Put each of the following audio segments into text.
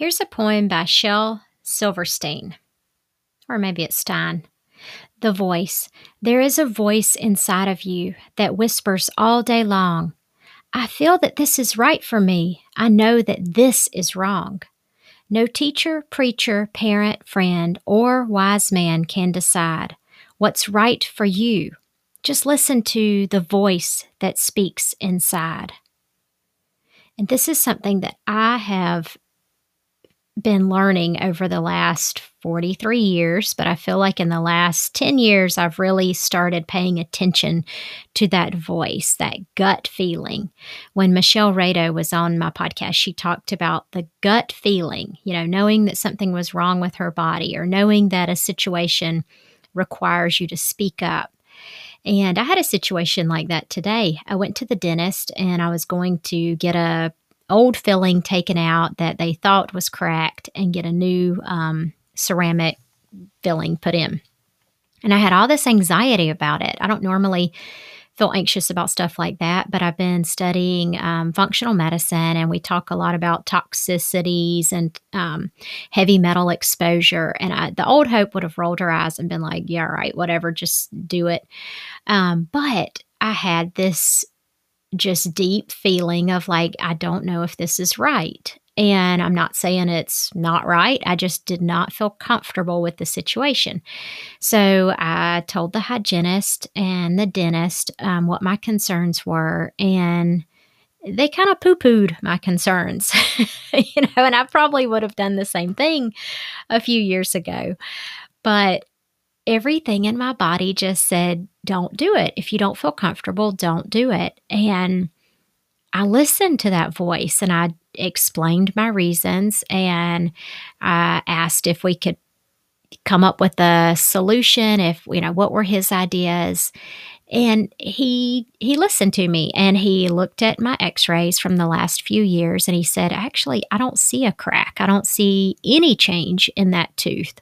Here's a poem by Shel Silverstein, or maybe it's Stein. The voice. There is a voice inside of you that whispers all day long. I feel that this is right for me. I know that this is wrong. No teacher, preacher, parent, friend, or wise man can decide what's right for you. Just listen to the voice that speaks inside. And this is something that I have been learning over the last 43 years, but I feel like in the last 10 years, I've really started paying attention to that voice, that gut feeling. When Michelle Rado was on my podcast, she talked about the gut feeling, you know, knowing that something was wrong with her body or knowing that a situation requires you to speak up. And I had a situation like that today. I went to the dentist and I was going to get a old filling taken out that they thought was cracked and get a new um, ceramic filling put in. And I had all this anxiety about it. I don't normally feel anxious about stuff like that, but I've been studying um, functional medicine and we talk a lot about toxicities and um, heavy metal exposure. And I, the old Hope would have rolled her eyes and been like, yeah, right, whatever, just do it. Um, but I had this just deep feeling of like, I don't know if this is right. And I'm not saying it's not right. I just did not feel comfortable with the situation. So I told the hygienist and the dentist um, what my concerns were. And they kind of poo pooed my concerns, you know, and I probably would have done the same thing a few years ago. But everything in my body just said, don't do it. If you don't feel comfortable, don't do it. And I listened to that voice and I explained my reasons and I asked if we could come up with a solution, if, you know, what were his ideas. And he he listened to me and he looked at my x-rays from the last few years and he said, "Actually, I don't see a crack. I don't see any change in that tooth."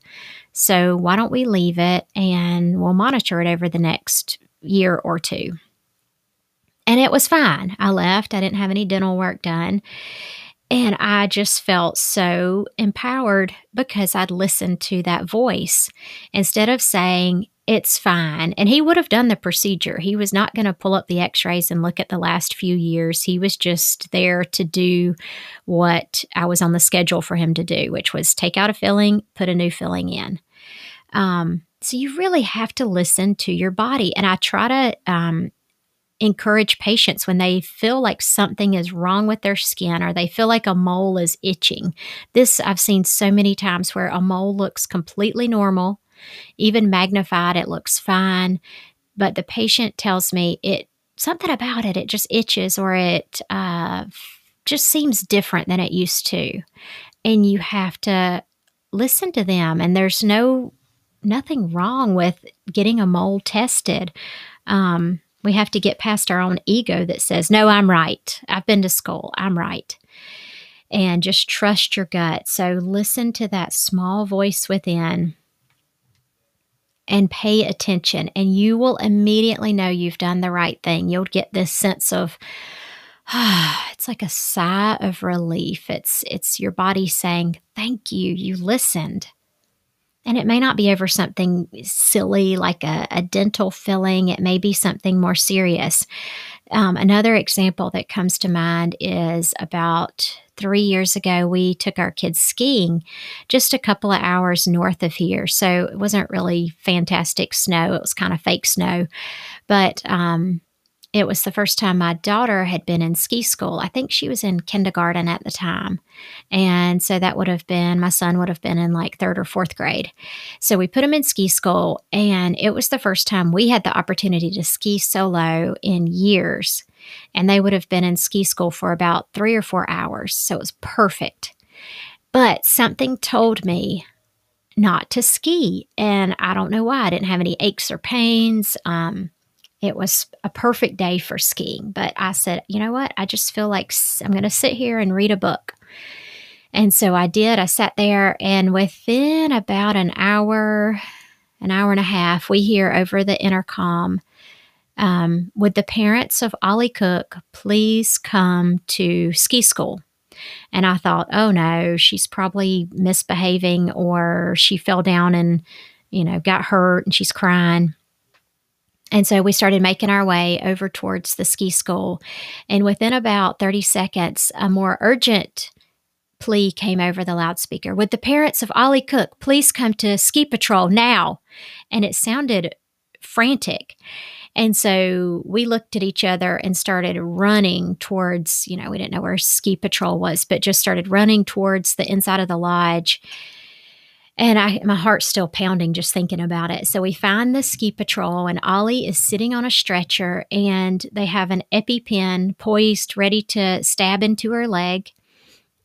So why don't we leave it and we'll monitor it over the next year or two? And it was fine. I left. I didn't have any dental work done. And I just felt so empowered because I'd listened to that voice instead of saying, it's fine. And he would have done the procedure. He was not going to pull up the x rays and look at the last few years. He was just there to do what I was on the schedule for him to do, which was take out a filling, put a new filling in. Um, so you really have to listen to your body. And I try to um, encourage patients when they feel like something is wrong with their skin or they feel like a mole is itching. This I've seen so many times where a mole looks completely normal, even magnified, it looks fine. But the patient tells me it something about it, it just itches or it uh, just seems different than it used to. And you have to listen to them. And there's no nothing wrong with getting a mole tested. Um, we have to get past our own ego that says, No, I'm right. I've been to school. I'm right. And just trust your gut. So listen to that small voice within and pay attention, and you will immediately know you've done the right thing. You'll get this sense of, ah, it's like a sigh of relief. It's it's your body saying, "Thank you, you listened." And it may not be over something silly like a, a dental filling, it may be something more serious. Um, another example that comes to mind is about three years ago, we took our kids skiing just a couple of hours north of here. So it wasn't really fantastic snow, it was kind of fake snow. But um, it was the first time my daughter had been in ski school. I think she was in kindergarten at the time. And so that would have been, my son would have been in like third or fourth grade. So we put him in ski school, and it was the first time we had the opportunity to ski solo in years. And they would have been in ski school for about three or four hours. So it was perfect. But something told me not to ski. And I don't know why. I didn't have any aches or pains. Um, it was a perfect day for skiing. But I said, you know what? I just feel like I'm going to sit here and read a book. And so I did. I sat there, and within about an hour, an hour and a half, we hear over the intercom um, Would the parents of Ollie Cook please come to ski school? And I thought, oh no, she's probably misbehaving or she fell down and, you know, got hurt and she's crying. And so we started making our way over towards the ski school. And within about 30 seconds, a more urgent plea came over the loudspeaker Would the parents of Ollie Cook please come to ski patrol now? And it sounded frantic. And so we looked at each other and started running towards, you know, we didn't know where ski patrol was, but just started running towards the inside of the lodge and I, my heart's still pounding just thinking about it. So we find the ski patrol, and Ollie is sitting on a stretcher, and they have an EpiPen poised, ready to stab into her leg.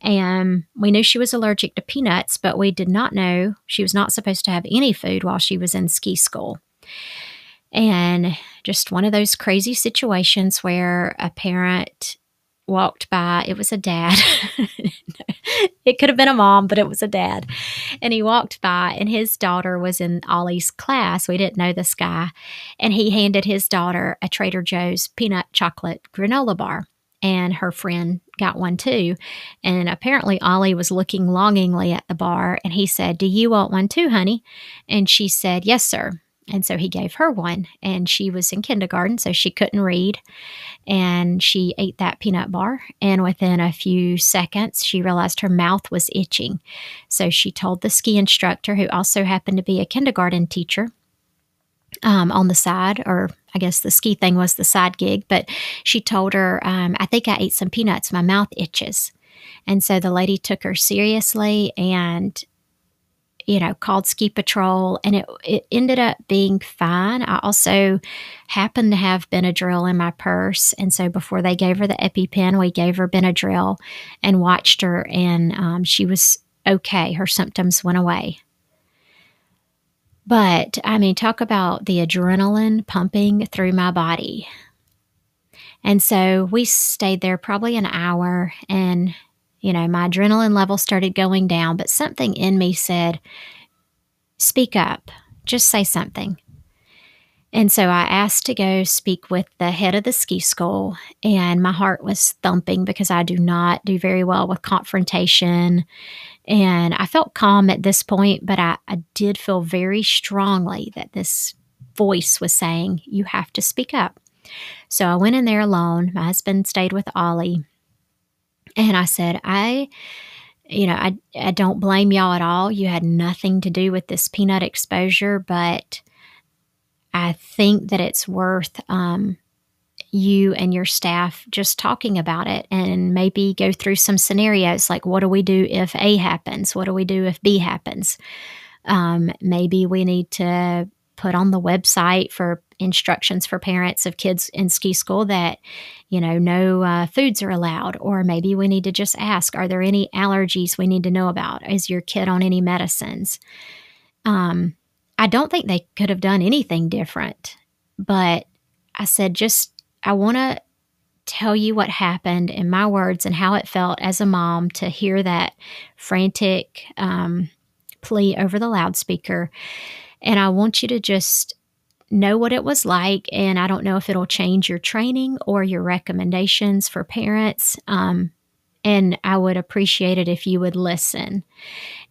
And we knew she was allergic to peanuts, but we did not know she was not supposed to have any food while she was in ski school. And just one of those crazy situations where a parent walked by. It was a dad. it could have been a mom, but it was a dad. And he walked by, and his daughter was in Ollie's class. We didn't know this guy. And he handed his daughter a Trader Joe's peanut chocolate granola bar. And her friend got one too. And apparently, Ollie was looking longingly at the bar and he said, Do you want one too, honey? And she said, Yes, sir. And so he gave her one, and she was in kindergarten, so she couldn't read. And she ate that peanut bar, and within a few seconds, she realized her mouth was itching. So she told the ski instructor, who also happened to be a kindergarten teacher, um, on the side, or I guess the ski thing was the side gig, but she told her, um, I think I ate some peanuts. My mouth itches. And so the lady took her seriously and you know, called ski patrol and it, it ended up being fine. I also happened to have Benadryl in my purse. And so before they gave her the EpiPen, we gave her Benadryl and watched her, and um, she was okay. Her symptoms went away. But I mean, talk about the adrenaline pumping through my body. And so we stayed there probably an hour and you know, my adrenaline level started going down, but something in me said, Speak up, just say something. And so I asked to go speak with the head of the ski school, and my heart was thumping because I do not do very well with confrontation. And I felt calm at this point, but I, I did feel very strongly that this voice was saying, You have to speak up. So I went in there alone. My husband stayed with Ollie. And I said, I, you know, I, I don't blame y'all at all. You had nothing to do with this peanut exposure, but I think that it's worth um, you and your staff just talking about it and maybe go through some scenarios like what do we do if A happens? What do we do if B happens? Um, maybe we need to put on the website for instructions for parents of kids in ski school that, you know, no uh, foods are allowed. Or maybe we need to just ask, are there any allergies we need to know about? Is your kid on any medicines? Um, I don't think they could have done anything different. But I said, just, I want to tell you what happened in my words and how it felt as a mom to hear that frantic um, plea over the loudspeaker. And I want you to just know what it was like. And I don't know if it'll change your training or your recommendations for parents. Um, and I would appreciate it if you would listen.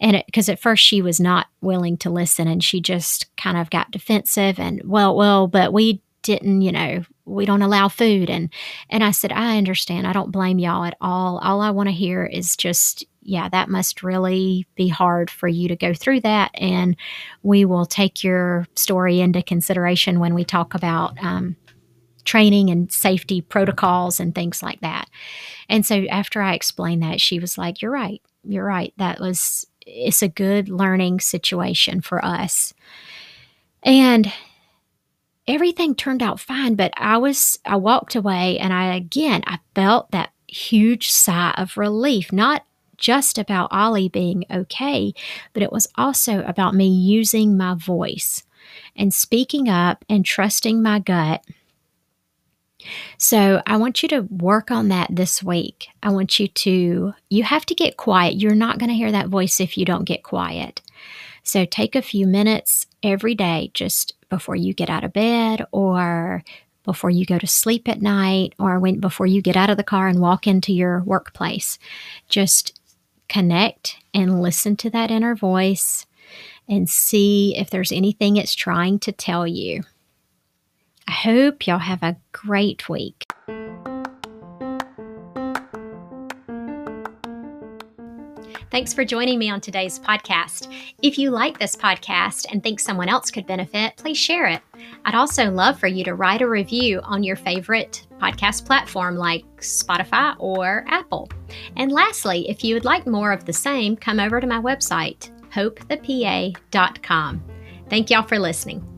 And because at first she was not willing to listen and she just kind of got defensive and, well, well, but we didn't, you know, we don't allow food. And, and I said, I understand. I don't blame y'all at all. All I want to hear is just, yeah, that must really be hard for you to go through that. And we will take your story into consideration when we talk about, um, training and safety protocols and things like that. And so after I explained that, she was like, You're right. You're right. That was, it's a good learning situation for us. And everything turned out fine, but I was, I walked away and I, again, I felt that huge sigh of relief, not just about Ollie being okay, but it was also about me using my voice and speaking up and trusting my gut so I want you to work on that this week. I want you to, you have to get quiet. You're not going to hear that voice if you don't get quiet. So take a few minutes every day just before you get out of bed or before you go to sleep at night or when before you get out of the car and walk into your workplace. Just connect and listen to that inner voice and see if there's anything it's trying to tell you. I hope y'all have a great week. Thanks for joining me on today's podcast. If you like this podcast and think someone else could benefit, please share it. I'd also love for you to write a review on your favorite podcast platform like Spotify or Apple. And lastly, if you would like more of the same, come over to my website, hopethepa.com. Thank y'all for listening.